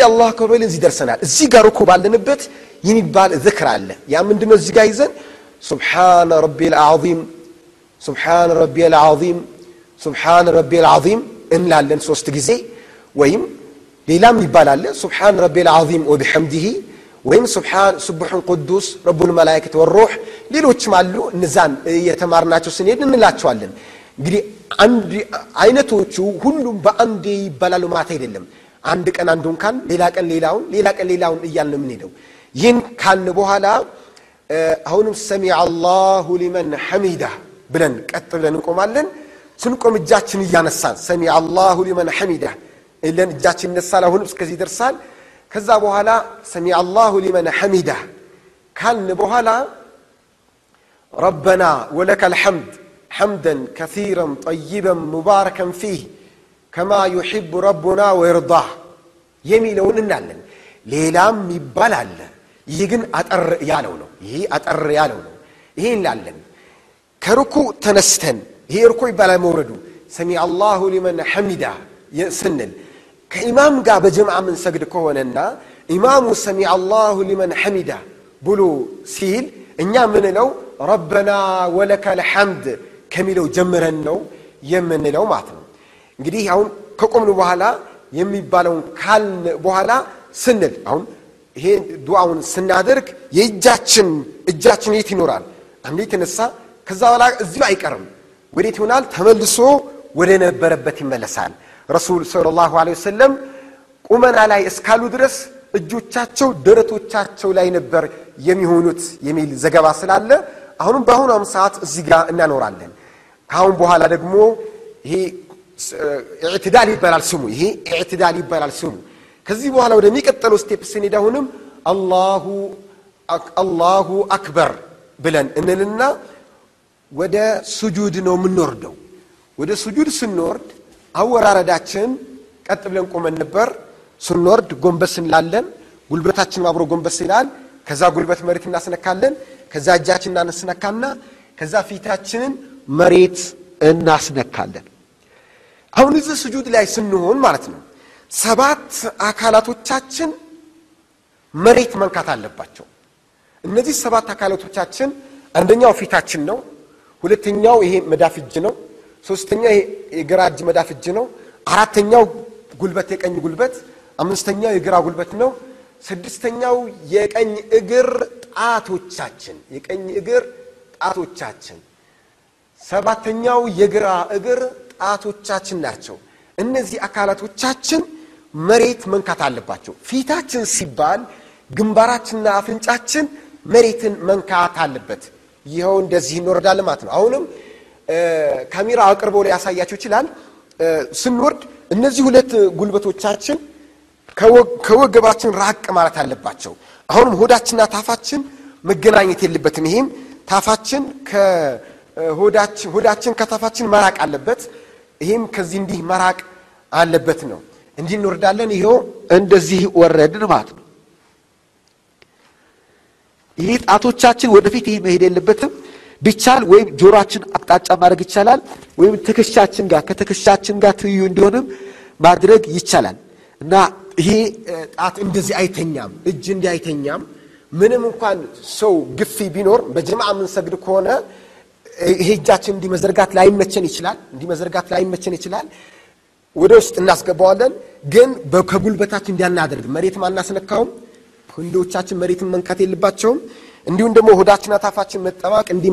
አክበር ብለን እዚህ ደርሰናል። እዚህ ጋር እኮ ባለንበት የሚባል ዝክር አለ። ያ ምንድነው? እዚህ ጋር ይዘን ሱብሓነ ረቢል አዚም ሱብሓነ ረቢል አዚም ሱብሓነ ረቢል አዚም እንላለን ሶስት ጊዜ ወይም ሌላም ይባላል ሱብሓን ረቢል አዚም ወቢሐምዲሂ ወይም ሱቡሑን ቅዱስ ረቡል መላይከት ወሩሕ ሌሎችም አሉ። እነዛን የተማርናቸው ስንሄድ እንላቸዋለን። እንግዲህ አይነቶቹ ሁሉም በአንዴ ይባላሉ ማለት አይደለም። አንድ ቀን አንዱን ካል ሌላ ቀን ሌላውን ሌላ ቀን ሌላውን እያልን ነው የምንሄደው። ይህን ካልን በኋላ አሁንም ሰሚዐ አላሁ ሊመን ሐሚዳ ብለን ቀጥ ብለን እንቆማለን። ስንቆም እጃችን እያነሳን ሰሚዐ አላሁ ሊመን ሐሚዳ እለን እጃችን ይነሳል። አሁንም እስከዚህ ይደርሳል። ከዛ በኋላ ሰሚዐ አላሁ ሊመን ሐሚዳ ካልን በኋላ ረበና ወለከ ልሐምድ ሐምደን ከሲረን ጠይበን ሙባረከን ፊህ ከማ ዩሕቡ ረቡና ወይርዳህ የሚለውን እናለን። ሌላም ይባል አለ። ይህ ግን አጠር ያለው ነው። ይህ አጠር ያለው ነው። ይሄ እንላለን። ከርኩ ተነስተን ይሄ እርኮ ይባላል መውረዱ ሰሚዐ አላሁ ሊመን ሐሚዳ ስንል ከኢማም ጋር በጀምዓ የምንሰግድ ከሆነና ኢማሙ ሰሚዐ አላሁ ሊመን ሐሚዳ ብሎ ሲል እኛ ምንለው ረበና ወለከ ልሐምድ ከሚለው ጀምረን ነው የምንለው ማለት ነው። እንግዲህ አሁን ከቆምን በኋላ የሚባለውን ካልን በኋላ ስንል አሁን ይሄ ዱዓውን ስናደርግ የእጃችን እጃችን የት ይኖራል? አንዴ የተነሳ ከዛ በኋላ እዚሁ አይቀርም። ወዴት ይሆናል? ተመልሶ ወደ ነበረበት ይመለሳል። ረሱል ሰለላሁ ዐለይሂ ወሰለም ቁመና ላይ እስካሉ ድረስ እጆቻቸው ደረቶቻቸው ላይ ነበር የሚሆኑት የሚል ዘገባ ስላለ አሁንም በአሁኗም ሰዓት እዚህ ጋር እናኖራለን። ከአሁን በኋላ ደግሞ ይሄ ኢዕትዳል ይባላል ስሙ። ይሄ ኢዕትዳል ይባላል ስሙ። ከዚህ በኋላ ወደሚቀጥለው step ስንሄድ አሁንም الله أكبر ብለን እንልና ወደ ሱጁድ ነው የምንወርደው። ወደ ሱጁድ ስንወርድ አወራረዳችን ቀጥ ብለን ቆመን ነበር። ስንወርድ ጎንበስ እንላለን። ጉልበታችን አብሮ ጎንበስ ይላል። ከዛ ጉልበት መሬት እናስነካለን። ከዛ እጃችን እናስነካና ከዛ ፊታችንን መሬት እናስነካለን። አሁን እዚህ ስጁድ ላይ ስንሆን ማለት ነው ሰባት አካላቶቻችን መሬት መንካት አለባቸው። እነዚህ ሰባት አካላቶቻችን አንደኛው ፊታችን ነው። ሁለተኛው ይሄ መዳፍ እጅ ነው። ሶስተኛው ይሄ የግራ እጅ መዳፍ እጅ ነው። አራተኛው ጉልበት የቀኝ ጉልበት፣ አምስተኛው የግራ ጉልበት ነው። ስድስተኛው የቀኝ እግር ጣቶቻችን የቀኝ እግር ጣቶቻችን፣ ሰባተኛው የግራ እግር ጣቶቻችን ናቸው። እነዚህ አካላቶቻችን መሬት መንካት አለባቸው። ፊታችን ሲባል ግንባራችንና አፍንጫችን መሬትን መንካት አለበት። ይኸው እንደዚህ እንወርዳለን ማለት ነው። አሁንም ካሜራ አቅርቦ ሊያሳያቸው ይችላል። ስንወርድ እነዚህ ሁለት ጉልበቶቻችን ከወገባችን ራቅ ማለት አለባቸው። አሁንም ሆዳችንና ታፋችን መገናኘት የለበትም። ይህም ታፋችን ሆዳችን ከታፋችን መራቅ አለበት። ይህም ከዚህ እንዲህ መራቅ አለበት ነው። እንዲህ እንወርዳለን። ይኸው እንደዚህ ወረድን ማለት ነው። ይህ ጣቶቻችን ወደፊት ይህ መሄድ የለበትም። ቢቻል ወይም ጆሮአችን አቅጣጫ ማድረግ ይቻላል፣ ወይም ትከሻችን ጋር ከትከሻችን ጋር ትይዩ እንዲሆንም ማድረግ ይቻላል እና ይሄ ጣት እንደዚህ አይተኛም፣ እጅ እንዲህ አይተኛም። ምንም እንኳን ሰው ግፊ ቢኖር በጀማ የምንሰግድ ከሆነ ይሄ እጃችን እንዲህ ላይመቸን ይችላል፣ እንዲህ ላይመቸን ይችላል። ወደ ውስጥ እናስገባዋለን፣ ግን ከጉልበታችን እንዲያናደርግ መሬትም አናስነካውም። ክንዶቻችን መሬትን መንካት የለባቸውም። እንዲሁም ደግሞ ሆዳችን አታፋችን መጠባቅ እንዲህ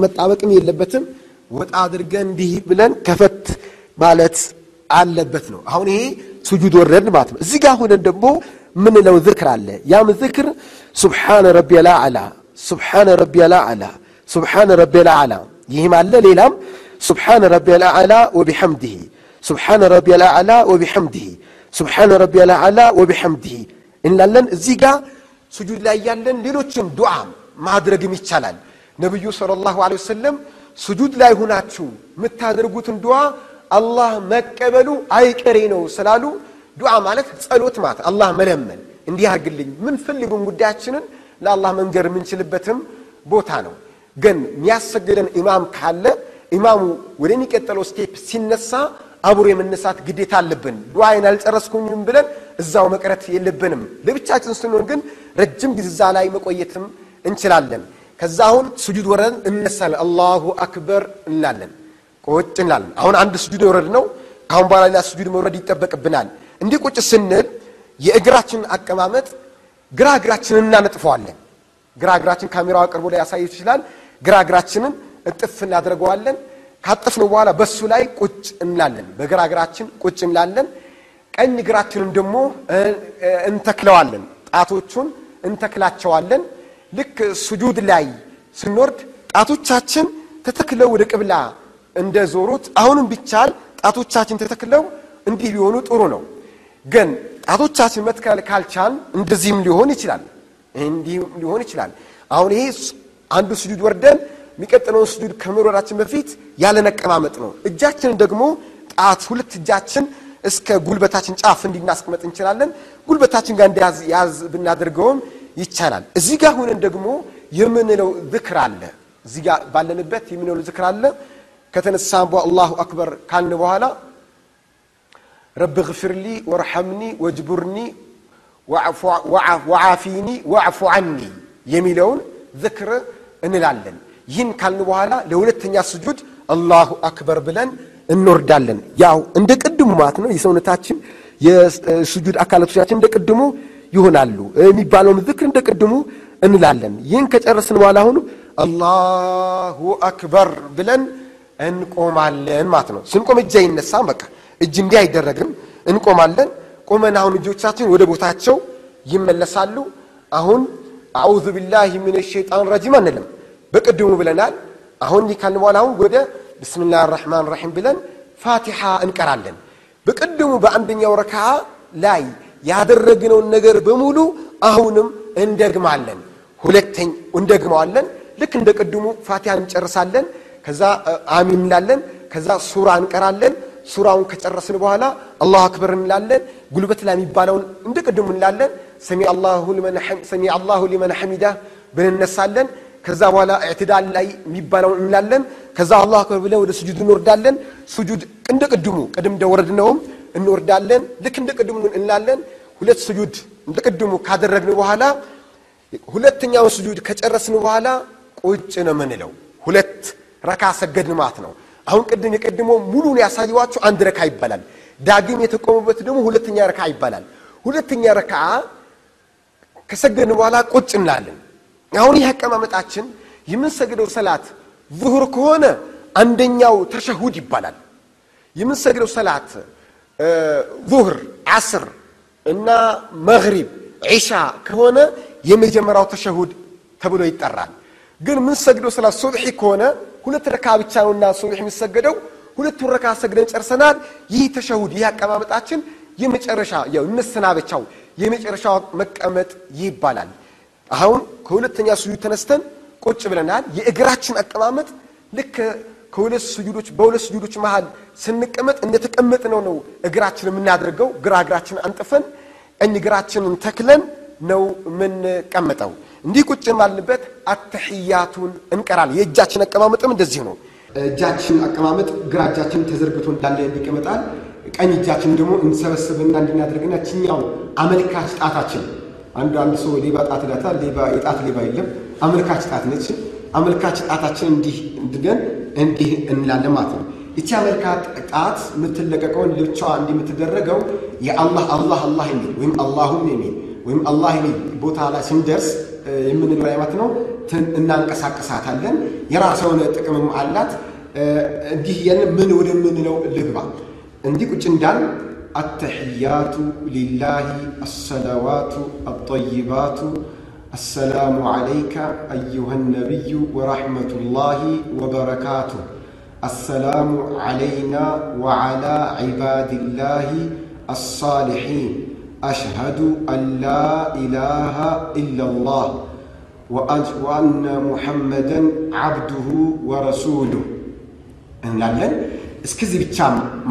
የለበትም። ወጣ አድርገን እንዲህ ብለን ከፈት ማለት አለበት ነው። አሁን ይሄ ስጁድ ወረድን ማለት ነው። እዚህ ጋር ሆነን ደግሞ ምንለው ዝክር አለ። ያም ዝክር ሱብሓነ ረቢየል አዕላ፣ ሱብሓነ ረቢየል አዕላ፣ ሱብሓነ ረቢየል አዕላ። ይህም አለ። ሌላም ሱብሓነ ረቢየል አዕላ ወቢሐምዲሂ፣ ሱብሓነ ረቢየል አዕላ ወቢሐምዲሂ፣ ሱብሓነ ረቢየል አዕላ ወቢሐምዲሂ እንላለን። እዚህ ጋር ስጁድ ላይ ያለን ሌሎችም ዱዓ ማድረግም ይቻላል። ነቢዩ ሰለላሁ ዐለይሂ ወሰለም ስጁድ ላይ ሁናችሁ የምታደርጉትን ዱዓ አላህ መቀበሉ አይቀሬ ነው ስላሉ ዱዓ ማለት ጸሎት ማለት አላህ መለመን እንዲህ አድርግልኝ ምን ፈልጉን ጉዳያችንን ለአላህ መንገር የምንችልበትም ቦታ ነው። ግን የሚያሰግደን ኢማም ካለ ኢማሙ ወደሚቀጥለው step ሲነሳ አብሮ የመነሳት ግዴታ አለብን። ዱዓይን አልጨረስኩኝም ብለን እዛው መቅረት የለብንም። ለብቻችን ስንሆን ግን ረጅም ጊዜ ላይ መቆየትም እንችላለን። ከዛ አሁን ስጁድ ወረድን እነሳለን፣ الله أكبر እንላለን፣ ቁጭ እንላለን። አሁን አንድ ስጁድ ወረድ ነው። ከአሁን በኋላ ሌላ ስጁድ መውረድ ይጠበቅብናል። እንዲህ ቁጭ ስንል የእግራችንን አቀማመጥ ግራ እግራችንን እናነጥፈዋለን። ግራ እግራችን ካሜራው አቅርቦ ላይ ያሳየት ይችላል። ግራ እግራችንን እጥፍ እናደርገዋለን። ካጠፍነው በኋላ በሱ ላይ ቁጭ እንላለን። በግራ እግራችን ቁጭ እንላለን። ቀኝ እግራችንን ደግሞ እንተክለዋለን። ጣቶቹን እንተክላቸዋለን። ልክ ስጁድ ላይ ስንወርድ ጣቶቻችን ተተክለው ወደ ቅብላ እንደ ዞሩት አሁንም ቢቻል ጣቶቻችን ተተክለው እንዲህ ቢሆኑ ጥሩ ነው። ግን ጣቶቻችን መትከል ካልቻል እንደዚህም ሊሆን ይችላል። እንዲህም ሊሆን ይችላል። አሁን ይሄ አንዱ ስጁድ ወርደን የሚቀጥለውን ስጁድ ከመውረዳችን በፊት ያለን አቀማመጥ ነው። እጃችንን ደግሞ ጣት ሁለት እጃችን እስከ ጉልበታችን ጫፍ እንዲናስቀመጥ እንችላለን። ጉልበታችን ጋር እንዲያዝ ያዝ ብናደርገውም ይቻላል። እዚህ ጋር ሆነን ደግሞ የምንለው ዝክር አለ። እዚህ ጋር ባለንበት የምንለው ዝክር አለ። ከተነሳን አላሁ አክበር ካልን በኋላ ረቢ ግፍርሊ ወርሐምኒ ወጅቡርኒ ወዓፊኒ ወዕፉ ዐኒ የሚለውን ዝክር እንላለን። ይህን ካልን በኋላ ለሁለተኛ ስጁድ አላሁ አክበር ብለን እንወርዳለን። ያው እንደ ቅድሙ ማለት ነው። የሰውነታችን የስጁድ አካላቶቻችን እንደ ቅድሙ ይሆናሉ። የሚባለውን ዝክር እንደ ቅድሙ እንላለን። ይህን ከጨረስን በኋላ አሁኑ አላሁ አክበር ብለን እንቆማለን ማለት ነው። ስንቆም እጅ አይነሳም። በቃ እጅ እንዲህ አይደረግም። እንቆማለን። ቆመን አሁን እጆቻችን ወደ ቦታቸው ይመለሳሉ። አሁን አዑዙ ቢላሂ ሚነ ሸይጣን ረጂም አንልም። በቅድሙ ብለናል። አሁን ይህ ካልን በኋላ አሁን ወደ ብስምላህ ራሕማን ራሒም ብለን ፋቲሓ እንቀራለን። በቅድሙ በአንደኛው ረክዓ ላይ ያደረግነውን ነገር በሙሉ አሁንም እንደግማለን። ሁለተኛ እንደግመዋለን። ልክ እንደ ቅድሙ ፋቲሓን እንጨርሳለን። ከዛ አሚን እንላለን። ከዛ ሱራ እንቀራለን። ሱራውን ከጨረስን በኋላ አላሁ አክበር እንላለን። ጉልበት ላይ የሚባለውን እንደ ቅድሙ እንላለን። ሰሚ አላሁ ሊመን ሐሚዳ ብንነሳለን። ከዛ በኋላ ኢዕትዳል ላይ የሚባለውን እንላለን። ከዛ الله أكبر ብለን ወደ ስጁድ እንወርዳለን። ስጁድ እንደ ቅድሙ ቅድም እንደወረድነውም እንወርዳለን። ልክ እንደ ቅድሙ እንላለን። ሁለት ስጁድ እንደ ቅድሙ ካደረግን በኋላ ሁለተኛውን ስጁድ ከጨረስን በኋላ ቁጭ ነው የምንለው። ሁለት ረካ ሰገድን ማለት ነው። አሁን ቅድም የቀድሞ ሙሉን ያሳየዋቸው አንድ ረካ ይባላል። ዳግም የተቆሙበት ደግሞ ሁለተኛ ረካ ይባላል። ሁለተኛ ረካ ከሰገድን በኋላ ቁጭ እንላለን። አሁን ይህ አቀማመጣችን የምንሰግደው ሰላት ዙሁር ከሆነ አንደኛው ተሸሁድ ይባላል። የምንሰግደው ሰላት ዙሁር፣ ዓስር እና መግሪብ፣ ዒሻ ከሆነ የመጀመሪያው ተሸሁድ ተብሎ ይጠራል። ግን የምንሰግደው ሰላት ሱብሒ ከሆነ ሁለት ረካ ብቻ ነውና ሱብሒ የሚሰገደው ሁለቱን ረካ ሰግደን ጨርሰናል። ይህ ተሸሁድ ይህ አቀማመጣችን የመጨረሻ ያው መሰናበቻው የመጨረሻው መቀመጥ ይባላል። አሁን ከሁለተኛ ስጁድ ተነስተን ቁጭ ብለናል። የእግራችን አቀማመጥ ልክ ከሁለት ስጁዶች በሁለት ስጁዶች መሃል ስንቀመጥ እንደተቀመጥነው ነው እግራችን የምናደርገው። ግራ እግራችን አንጥፈን ቀኝ እግራችንን ተክለን ነው የምንቀመጠው። እንዲህ ቁጭ ባልንበት አተሕያቱን እንቀራለን። የእጃችን አቀማመጥም እንደዚህ ነው። እጃችን አቀማመጥ ግራ እጃችን ተዘርግቶ እንዳለ ይቀመጣል። ቀኝ እጃችን ደግሞ እንሰበስብና እንድናደርግና ችኛው አመልካች ጣታችን አንድ አንድ ሰው ሌባ ጣት ይላታል። ሌባ የጣት ሌባ የለም፣ አመልካች ጣት ነች። አመልካች ጣታችን እንዲህ እንድገን እንዲህ እንላለን ማለት ነው። ይቺ አመልካች ጣት የምትለቀቀውን ልብቻዋ እንዲህ የምትደረገው የአላህ አላህ አላህ የሚል ወይም አላሁም የሚል ወይም አላህ የሚል ቦታ ላይ ስንደርስ የምንለው አይነት ነው። እናንቀሳቀሳታለን። የራሷ ጥቅምም አላት። እንዲህ ያንን ምን ወደምንለው ልግባ እንዲህ ቁጭ እንዳል አተሕያቱ ሊላሂ አሰላዋቱ አጠይባቱ አሰላሙ ዓለይከ አዩሃ ነቢዩ ወረሕመቱላሂ ወበረካቱ አሰላሙ ዓለይና ወዓላ ዒባድላሂ አሳሊሒን አሽሀዱ አን ላ ኢላሃ ኢላላህ ወአነ ሙሐመደን ዓብዱሁ ወረሱሉሁ እንላለን። እስከዚህ ብቻ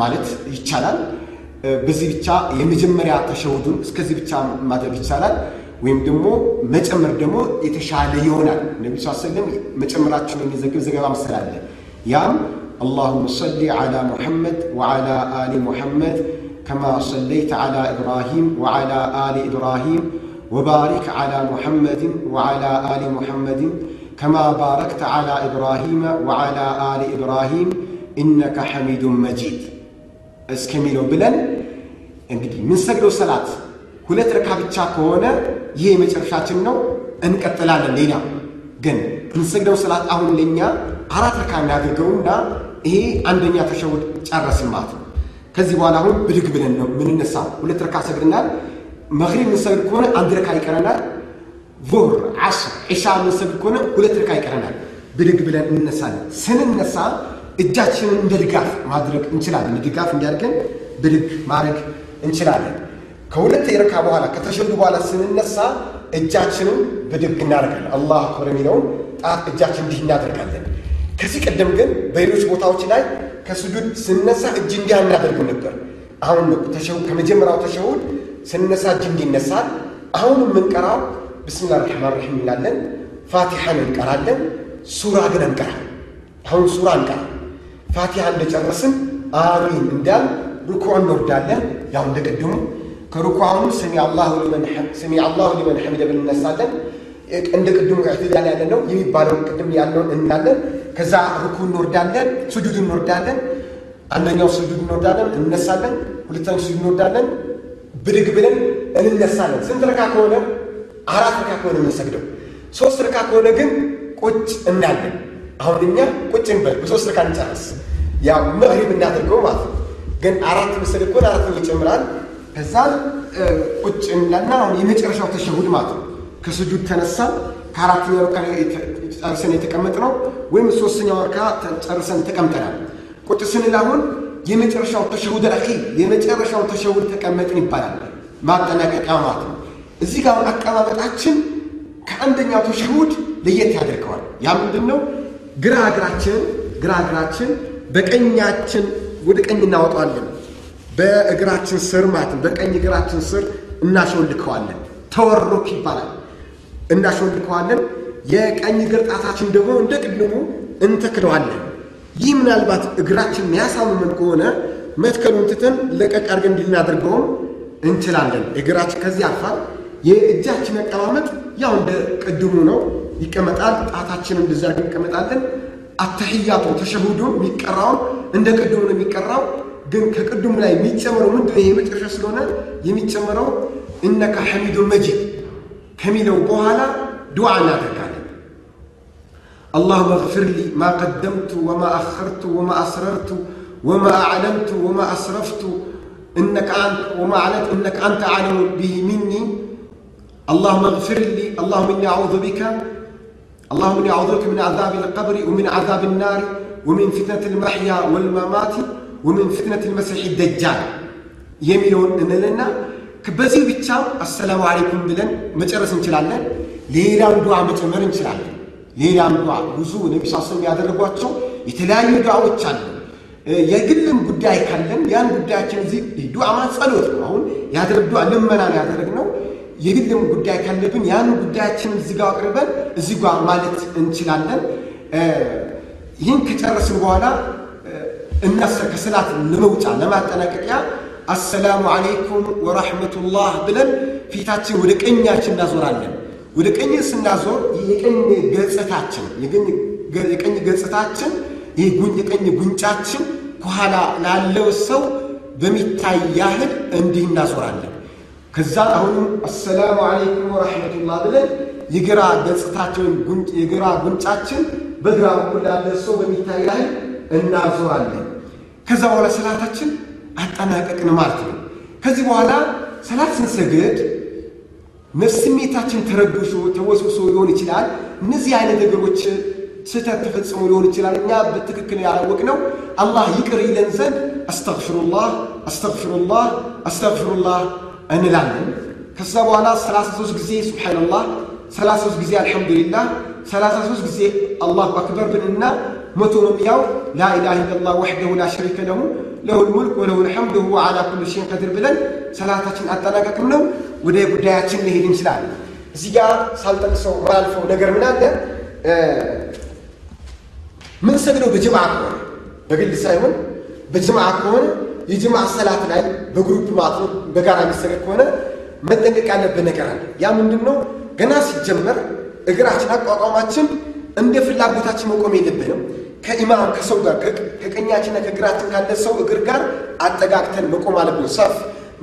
ማለት ይቻላል። በዚህ ብቻ የመጀመሪያ ተሸሁዱን እስከዚህ ብቻ ማድረግ ይቻላል ወይም ደግሞ መጨመር ደግሞ የተሻለ ይሆናል። ነቢ ስ ሰለም መጨመራችን የሚዘግብ ዘገባ ምስል አለ። ያም አላሁመ ሰሊ ዓላ ሙሐመድ ወዓላ አሊ ሙሐመድ ከማ ሰለይት ዓላ ኢብራሂም ወዓላ አሊ ኢብራሂም ወባሪክ ዓላ ሙሐመድን ወዓላ አሊ ሙሐመድን ከማ ባረክተ ዓላ ኢብራሂመ ወዓላ አሊ ኢብራሂም ኢነከ ሐሚዱን መጂድ እስከሚለው ብለን እንግዲህ የምንሰግደው ሰላት ሁለት ረካ ብቻ ከሆነ ይሄ የመጨረሻችን ነው፣ እንቀጥላለን። ሌላ ግን የምንሰግደው ሰላት አሁን ለእኛ አራት ረካ እናድርገውና ይሄ አንደኛ ተሸውድ ጨረስን ማለት ነው። ከዚህ በኋላ አሁን ብድግ ብለን ነው የምንነሳው። ሁለት ረካ ሰግድናል። መግሪብ የምንሰግድ ከሆነ አንድ ረካ ይቀረናል። ዙህር፣ ዓስር፣ ዒሻ የምንሰግድ ከሆነ ሁለት ረካ ይቀረናል። ብድግ ብለን እንነሳለን። ስንነሳ እጃችንን እንደ ድጋፍ ማድረግ እንችላለን። ድጋፍ እንዲያድርገን ብድግ ማድረግ እንችላለን። ከሁለት የረካ በኋላ ከተሸዱ በኋላ ስንነሳ እጃችንን ብድግ እናደርጋለን። አላሁ አክበር የሚለውን ጣት እጃችን እንዲህ እናደርጋለን። ከዚህ ቀደም ግን በሌሎች ቦታዎች ላይ ከስጁድ ስነሳ እጅ እንዲህ አናደርግም ነበር። አሁን ከመጀመሪያው ተሸሁድ ስነሳ እጅ እንዲህ ይነሳል። አሁን የምንቀራው ብስሚላህ ራሕማን ራሒም እንላለን። ፋቲሓን እንቀራለን። ሱራ ግን እንቀራል። አሁን ሱራ እንቀራ ፋቲሃ እንደጨረስን አሚን እንዳል ርኩዕ እንወርዳለን። ያው እንደ ቅድሙ ከርኩዓውን سمع الله لمن حمده ብለን እነሳለን። እንደ ቅድሙ ኢዕትዳል ያለ ነው የሚባለውን ቅድም ያለውን እናለን። ከዛ ርኩዕ እንወርዳለን፣ ስጁድ እንወርዳለን። አንደኛው ስጁድ እንወርዳለን፣ እንነሳለን። ሁለተኛው ስጁድ እንወርዳለን፣ ብድግ ብለን እንነሳለን። ስንት ረካ ከሆነ አራት ረካ ከሆነ የምንሰግደው። ሶስት ረካ ከሆነ ግን ቁጭ እናለን። አሁን እኛ ቁጭ እንበል በሶስት ረካ እንጨርስ። ያው መግሪብ እናደርገው ማለት ነው። ግን አራት ምስል እኮ አራት ይጨምራል። ከዛን ቁጭ እንላና አሁን የመጨረሻው ተሸሁድ ማለት ነው። ከስጁድ ተነሳ ከአራተኛው ረካ ጨርሰን የተቀመጥነው ወይም ሶስተኛው ረካ ጨርሰን ተቀምጠናል። ቁጭ ስንል አሁን የመጨረሻው ተሸሁድ አኺር የመጨረሻው ተሸሁድ ተቀመጥን ይባላል። ማጠናቀቂያ ማለት ነው። እዚህ ጋር አቀማመጣችን ከአንደኛው ተሸሁድ ለየት ያደርገዋል። ያ ምንድን ነው? ግራ እግራችን ግራ እግራችን በቀኛችን ወደ ቀኝ እናወጣዋለን። በእግራችን ስር ማለት ነው። በቀኝ እግራችን ስር እናሾልከዋለን። ተወሮክ ይባላል። እናሾልከዋለን። የቀኝ እግር ጣታችን ደግሞ እንደ ቅድሙ እንተክለዋለን። ይህ ምናልባት እግራችን የሚያሳምመን ከሆነ መትከሉን ትተን ለቀቅ አድርገን እንድናደርገውም እንችላለን። እግራችን ከዚህ አልፋል። የእጃችን አቀማመጥ ያው እንደ ቅድሙ ነው ይቀመጣል። ጣታችን እንደዛ አድርገን እንቀመጣለን። አተሕያቱ ተሸሁዱን የሚቀራውን እንደ ቅድሙ ነው የሚቀራው። ግን ከቅድሙ ላይ የሚጨመረው ምንድን ነው? የመጨረሻ ስለሆነ የሚጨመረው እነከ ሐሚዱን መጂድ ከሚለው በኋላ ዱዓ እናደርጋለን። اللهم اغفر لي ما قدمت وما أخرت وما أسررت وما أعلنت وما أسرفت إنك أنت وما أعلنت إنك أنت أعلم به مني اللهم اغفر لي اللهم إني أعوذ بك اللهم إني أعوذ بك من عذاب القبر ومن عذاب النار ومن فتنة المحيا والممات ومن فتنة المسيح الدجال የሚለውን እንልና በዚህ ብቻ አሰላሙ አለይኩም ብለን መጨረስ እንችላለን። ሌላም ዱዓ መጨመር እንችላለን። ሌላም ዱዓ ብዙ ነቢ ስ ስለም ያደረጓቸው የተለያዩ ዱዓዎች አሉ። የግልም ጉዳይ ካለን ያን ጉዳያችን እዚህ ዱዓ ማለት ጸሎት ነው። አሁን ያደረግ ዱዓ ልመና ነው ያደረግነው። የግልም ጉዳይ ካለብን ያን ጉዳያችን እዚህ አቅርበን እዚህ ማለት እንችላለን። ይህን ከጨረስን በኋላ እናሰ ከሰላት ለመውጫ ለማጠናቀቂያ አሰላሙ አለይኩም ወራህመቱላህ ብለን ፊታችን ወደ ቀኛችን እናዞራለን። ወደ ቀኝ ስናዞር የቀኝ ገጽታችን የቀኝ ገጽታችን የቀኝ ጉንጫችን ከኋላ ላለው ሰው በሚታይ ያህል እንዲህ እናዞራለን። ከዛ አሁንም አሰላሙ አለይኩም ወራህመቱላህ ብለን የግራ ገጽታችን የግራ ጉንጫችን በግራ በኩል ላለ ሰው በሚታይ ያህል እናዞራለን። ከዛ በኋላ ሰላታችን አጠናቀቅን ማለት ነው። ከዚህ በኋላ ሰላት ስንሰግድ ስሜታችን ተረብሾ ተወስውሶ ሊሆን ይችላል። እነዚህ አይነት ነገሮች ስህተት ተፈጽሞ ሊሆን ይችላል። እኛ በትክክል ያላወቅነው አላህ ይቅር ይለን ዘንድ አስተግፊሩላህ አስተግፊሩላህ አስተግፊሩላህ እንላለን። ከዛ በኋላ 33 ጊዜ ሱብሓነላህ፣ 33 ጊዜ አልሐምዱሊላህ፣ 33 ጊዜ አላሁ አክበር ብንና መቶ መምያው ላኢላሃ ኢለላህ ወሕደሁ ላ له له الملك وله الحمد وهو على كل شيء قدير ብለን ሰላታችን አጠናቀቅም ነው። ወደ ጉዳያችን መሄድ እንችላለን። እዚህ ጋር ሳልጠቅሰው ማልፈው ነገር ምን አለ? ምን ሰግደው በጀማዓ ከሆነ በግል ሳይሆን በጅምዓ ከሆነ የጅምዓ ሰላት ላይ በ group ማለት ነው በጋራ የሚሰገድ ከሆነ መጠንቀቅ ያለብን ነገር አለ። ያ ምንድን ነው? ገና ሲጀመር እግራችን አቋቋማችን እንደ ፍላጎታችን መቆም የለብንም። ከኢማም ከሰው ጋር ከቀኛችንና ከግራችን ካለ ሰው እግር ጋር አጠጋግተን መቆም አለብን። ሰፍ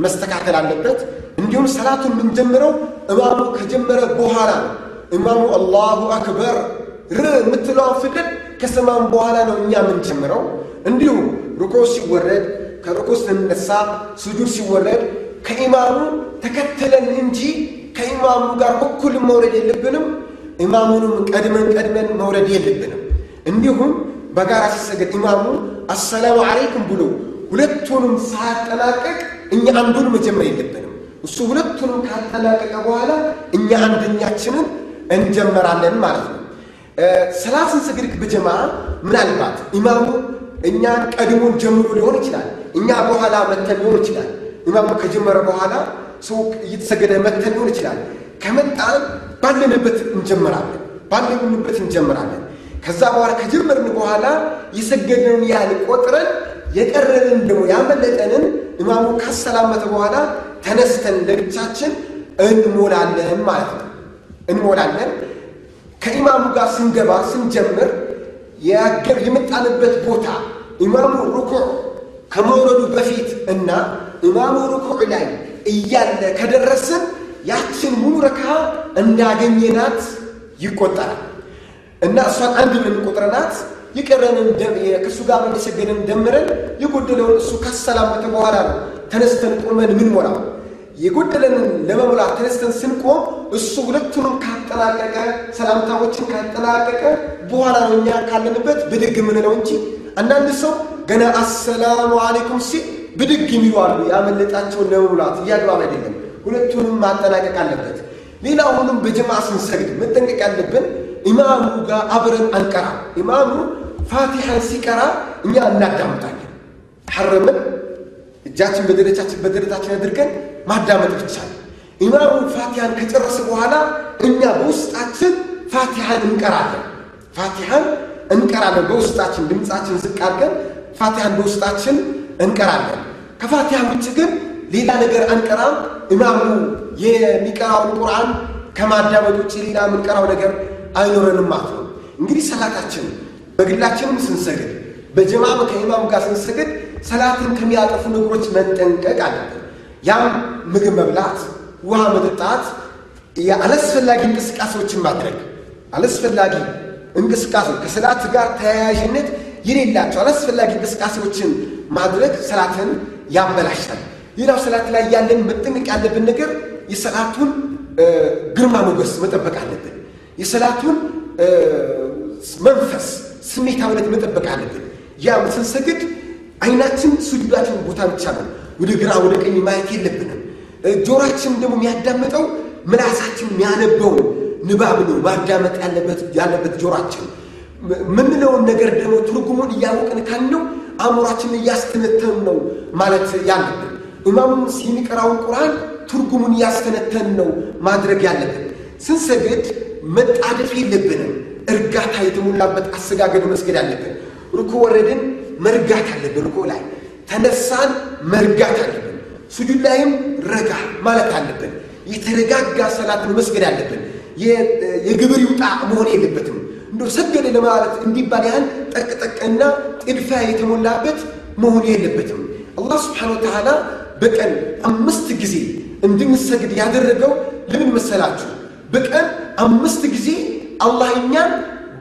መስተካከል አለበት። እንዲሁም ሰላቱን የምንጀምረው እማሙ ከጀመረ በኋላ ነው። እማሙ አላሁ አክበር ር የምትለውን ፊደል ከሰማም በኋላ ነው እኛ የምንጀምረው። እንዲሁም ሩኮ ሲወረድ ከሩኮ ስንነሳ ስጁድ ሲወረድ ከኢማሙ ተከትለን እንጂ ከኢማሙ ጋር እኩል መውረድ የለብንም። ኢማሙንም ቀድመን ቀድመን መውረድ የለብንም። እንዲሁም በጋራ ሲሰገድ ኢማሙ አሰላሙ አለይኩም ብሎ ሁለቱንም ሳያጠናቀቅ እኛ አንዱን መጀመር የለብንም። እሱ ሁለቱንም ካጠናቀቀ በኋላ እኛ አንደኛችንን እንጀመራለን ማለት ነው። ሰላትን ስግድ በጀማ ምናልባት ኢማሙ እኛን ቀድሞን ጀምሮ ሊሆን ይችላል። እኛ በኋላ መተን ሊሆን ይችላል። ኢማሙ ከጀመረ በኋላ ሰው እየተሰገደ መተን ሊሆን ይችላል። ከመጣን ባለንበት እንጀምራለን ባለንበት እንጀምራለን። ከዛ በኋላ ከጀመርን በኋላ የሰገድነውን ያህል ቆጥረን የቀረንን ደግሞ ያመለጠንን ኢማሙ ካሰላመተ በኋላ ተነስተን ለብቻችን እንሞላለን ማለት ነው። እንሞላለን ከኢማሙ ጋር ስንገባ ስንጀምር የመጣንበት ቦታ ኢማሙ ሩኩዕ ከመውረዱ በፊት እና ኢማሙ ሩኩዕ ላይ እያለ ከደረስን ያችን ሙሉ ረካ እንዳገኘናት ይቆጠራል። እና እሷን አንድ ብለን ቆጥረናት የቀረንን ከእሱ ጋር የሰገደን ደምረን የጎደለውን እሱ ካሰላመተ በኋላ ነው ተነስተን ቆመን ምን ሞላው የጎደለንን ለመሙላት ተነስተን ስንቆም እሱ ሁለቱንም ካጠናቀቀ ሰላምታዎችን ካጠናቀቀ በኋላ ነው እኛ ካለንበት ብድግ የምንለው እንጂ አንዳንድ ሰው ገና አሰላሙ አሌይኩም ሲል ብድግ የሚሉ አሉ። ያመለጣቸውን ለመሙላት እያግባብ አይደለም። ሁለቱንም ማጠናቀቅ አለበት። ሌላ አሁንም በጀማ ስንሰግድ መጠንቀቅ ያለብን ኢማሙ ጋር አብረን አንቀራ። ኢማሙ ፋቲሐን ሲቀራ እኛ እናዳምጣለን። ሐረምን እጃችን በደረታችን በደረታችን አድርገን ማዳመጥ ብቻ ነው። ኢማሙ ፋቲሃን ከጨረሰ በኋላ እኛ በውስጣችን ፋቲሃን እንቀራለን። ፋቲሃን እንቀራለን በውስጣችን ድምፃችን ዝቅ አድርገን ፋቲሃን በውስጣችን እንቀራለን። ከፋቲሃ ውጭ ግን ሌላ ነገር አንቀራም። ኢማሙ የሚቀራውን ቁርአን ከማዳመጥ ውጭ ሌላ የምንቀራው ነገር አይኖረንም ማለት ነው። እንግዲህ ሰላታችን በግላችንም ስንሰግድ በጀማም ከኢማም ጋር ስንሰግድ ሰላትን ከሚያጠፉ ነገሮች መጠንቀቅ አለብን። ያም ምግብ መብላት፣ ውሃ መጠጣት፣ አላስፈላጊ እንቅስቃሴዎችን ማድረግ አላስፈላጊ እንቅስቃሴዎች ከሰላት ጋር ተያያዥነት የሌላቸው አላስፈላጊ እንቅስቃሴዎችን ማድረግ ሰላትን ያበላሻል። ሌላው ሰላት ላይ ያለን መጠንቀቅ ያለብን ነገር የሰላቱን ግርማ ሞገስ መጠበቅ አለብን። የሰላቱን መንፈስ ስሜታዊነት መጠበቅ አለብን። ያም ስንሰግድ አይናችን ስጁዳችን ቦታ ብቻ ነው። ወደ ግራ ወደ ቀኝ ማየት የለብንም። ጆሮአችን ደግሞ የሚያዳምጠው ምላሳችን የሚያነበው ንባብ ነው ማዳመጥ ያለበት ጆሮአችን። ምንለውን ነገር ደግሞ ትርጉሙን እያወቅን ካልነው አእምሯችንን እያስተነተን ነው ማለት ያለብን። ኢማሙም የሚቀራውን ቁርአን ትርጉሙን እያስተነተን ነው ማድረግ ያለብን። ስንሰግድ መጣደፍ የለብንም። እርጋታ የተሞላበት አሰጋገድ መስገድ አለብን። ርኩ ወረድን መርጋት አለብን። ርኩ ላይ ተነሳን መርጋት አለብን። ሱጁድ ላይም ረጋ ማለት አለብን። የተረጋጋ ሰላትን መስገድ አለብን። የግብር ይውጣ መሆን የለበትም። እንደ ሰገደ ለማለት እንዲባል ያህል ጠቅጠቅና ጥድፊያ የተሞላበት መሆን የለበትም። አላህ ስብሓነሁ ወተዓላ በቀን አምስት ጊዜ እንድንሰግድ ያደረገው ለምን መሰላችሁ? በቀን አምስት ጊዜ አላህ እኛን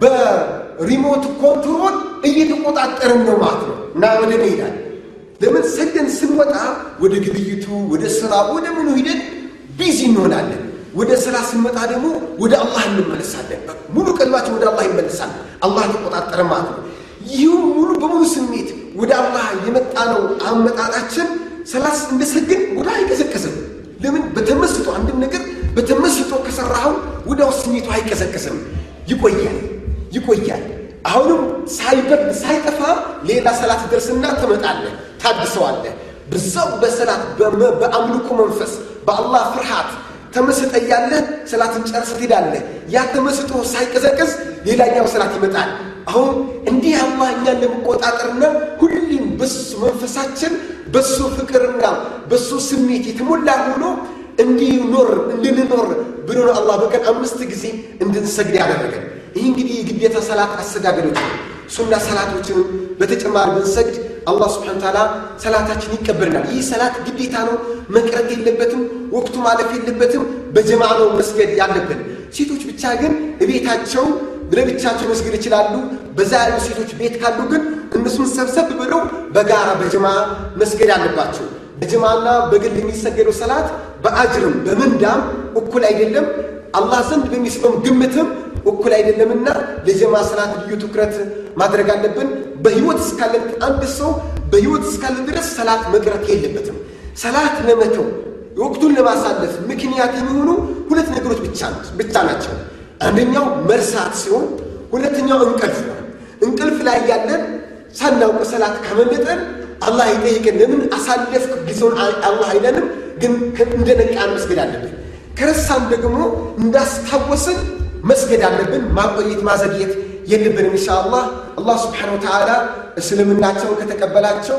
በ remote control እየተቆጣጠርን ነው ማለት ነው እና ወደ ይላል ለምን ሰግደን ስንወጣ ወደ ግብይቱ ወደ ስራ ወደ ምኑ ሂደን busy እንሆናለን። ወደ ስራ ስንመጣ ደግሞ ወደ አላህ እንመለሳለን። ሙሉ ቀልባችን ወደ አላህ ይመለሳል። አላህ ተቆጣጠረ ማለት ነው። ይህም ሙሉ በሙሉ ስሜት ወደ አላህ የመጣ ነው አመጣጣችን። ሰላስ እንደሰግን ወደ አይቀሰቀስም። ለምን በተመስጦ አንድም ነገር በተመስጦ ከሰራኸው ወዲያው ስሜቱ አይቀሰቀስም፣ ይቆያል ይቆያል። አሁንም ሳይበርድ ሳይጠፋ ሌላ ሰላት ደርስና ትመጣለህ፣ ታድሰዋለህ። በዛው በሰላት በአምልኮ መንፈስ በአላህ ፍርሃት ተመስጠ እያለ ሰላትን ጨርሰህ ትሄዳለህ። ያ ተመስጦ ሳይቀዘቅዝ ሌላኛው ሰላት ይመጣል። አሁን እንዲህ አላህ እኛን ለመቆጣጠርና ሁሌም በሱ መንፈሳችን በሱ ፍቅርና በሱ ስሜት የተሞላ ሆኖ እንዲኖር እንድንኖር ብሎ ነው አላህ በቀን አምስት ጊዜ እንድንሰግድ ያደረገን። ይህ እንግዲህ የግዴታ ሰላት አሰጋገዶች ሱና ሰላቶችንም በተጨማሪ ብንሰግድ አላህ ስብሐነ ወተዓላ ሰላታችን ይቀበልናል። ይህ ሰላት ግዴታ ነው፣ መቅረት የለበትም፣ ወቅቱ ማለፍ የለበትም። በጀማ ነው መስገድ ያለብን። ሴቶች ብቻ ግን እቤታቸው ለብቻቸው መስገድ ይችላሉ። በዛ ያሉ ሴቶች ቤት ካሉ ግን እነሱን ሰብሰብ ብለው በጋራ በጀማ መስገድ አለባቸው። በጀማና በግል የሚሰገደው ሰላት በአጅርም በምንዳም እኩል አይደለም። አላህ ዘንድ በሚስበም ግምትም እኩል አይደለምና ለጀማ ሰላት ልዩ ትኩረት ማድረግ አለብን። በህይወት እስካለን አንድ ሰው በህይወት እስካለን ድረስ ሰላት መቅረት የለበትም። ሰላት ለመተው ወቅቱን ለማሳለፍ ምክንያት የሚሆኑ ሁለት ነገሮች ብቻ ናቸው። አንደኛው መርሳት ሲሆን፣ ሁለተኛው እንቅልፍ ነው። እንቅልፍ ላይ ያለን ሳናውቅ ሰላት ካመለጠን አላህ ይጠይቀን። ለምን አሳለፍክ ጊዜውን አላህ አይለንም፣ ግን እንደ ነቃን መስገድ አለብን። ከረሳን ደግሞ እንዳስታወስን መስገድ አለብን። ማቆየት ማዘግየት የለብንም። ኢንሻአላህ አላህ ስብሓነሁ ወተዓላ እስልምናቸውን ከተቀበላቸው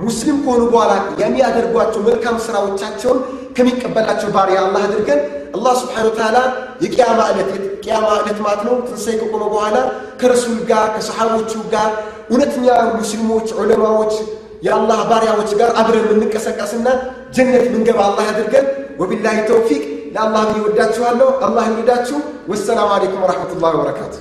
ሙስሊም ከሆኑ በኋላ የሚያደርጓቸው መልካም ስራዎቻቸውን ከሚቀበላቸው ባሪያ አላህ አድርገን። አላህ ስብሓነሁ ወተዓላ የቅያማ ዕለት ቅያማ ዕለት ማለት ነው ትንሣኤ ከቆመ በኋላ ከረሱል ጋር ከሰሓቦቹ ጋር እውነተኛ ሙስሊሞች ዑለማዎች የአላህ ባሪያዎች ጋር አብረን የምንቀሰቀስና ጀነት ምንገባ አላህ አድርገን። ወቢላሂ ተውፊቅ ለአላህ ብዬ ወዳችኋለሁ። አላህ ይወዳችሁ። ወሰላሙ አለይኩም ወረሕመቱላሂ ወበረካቱ።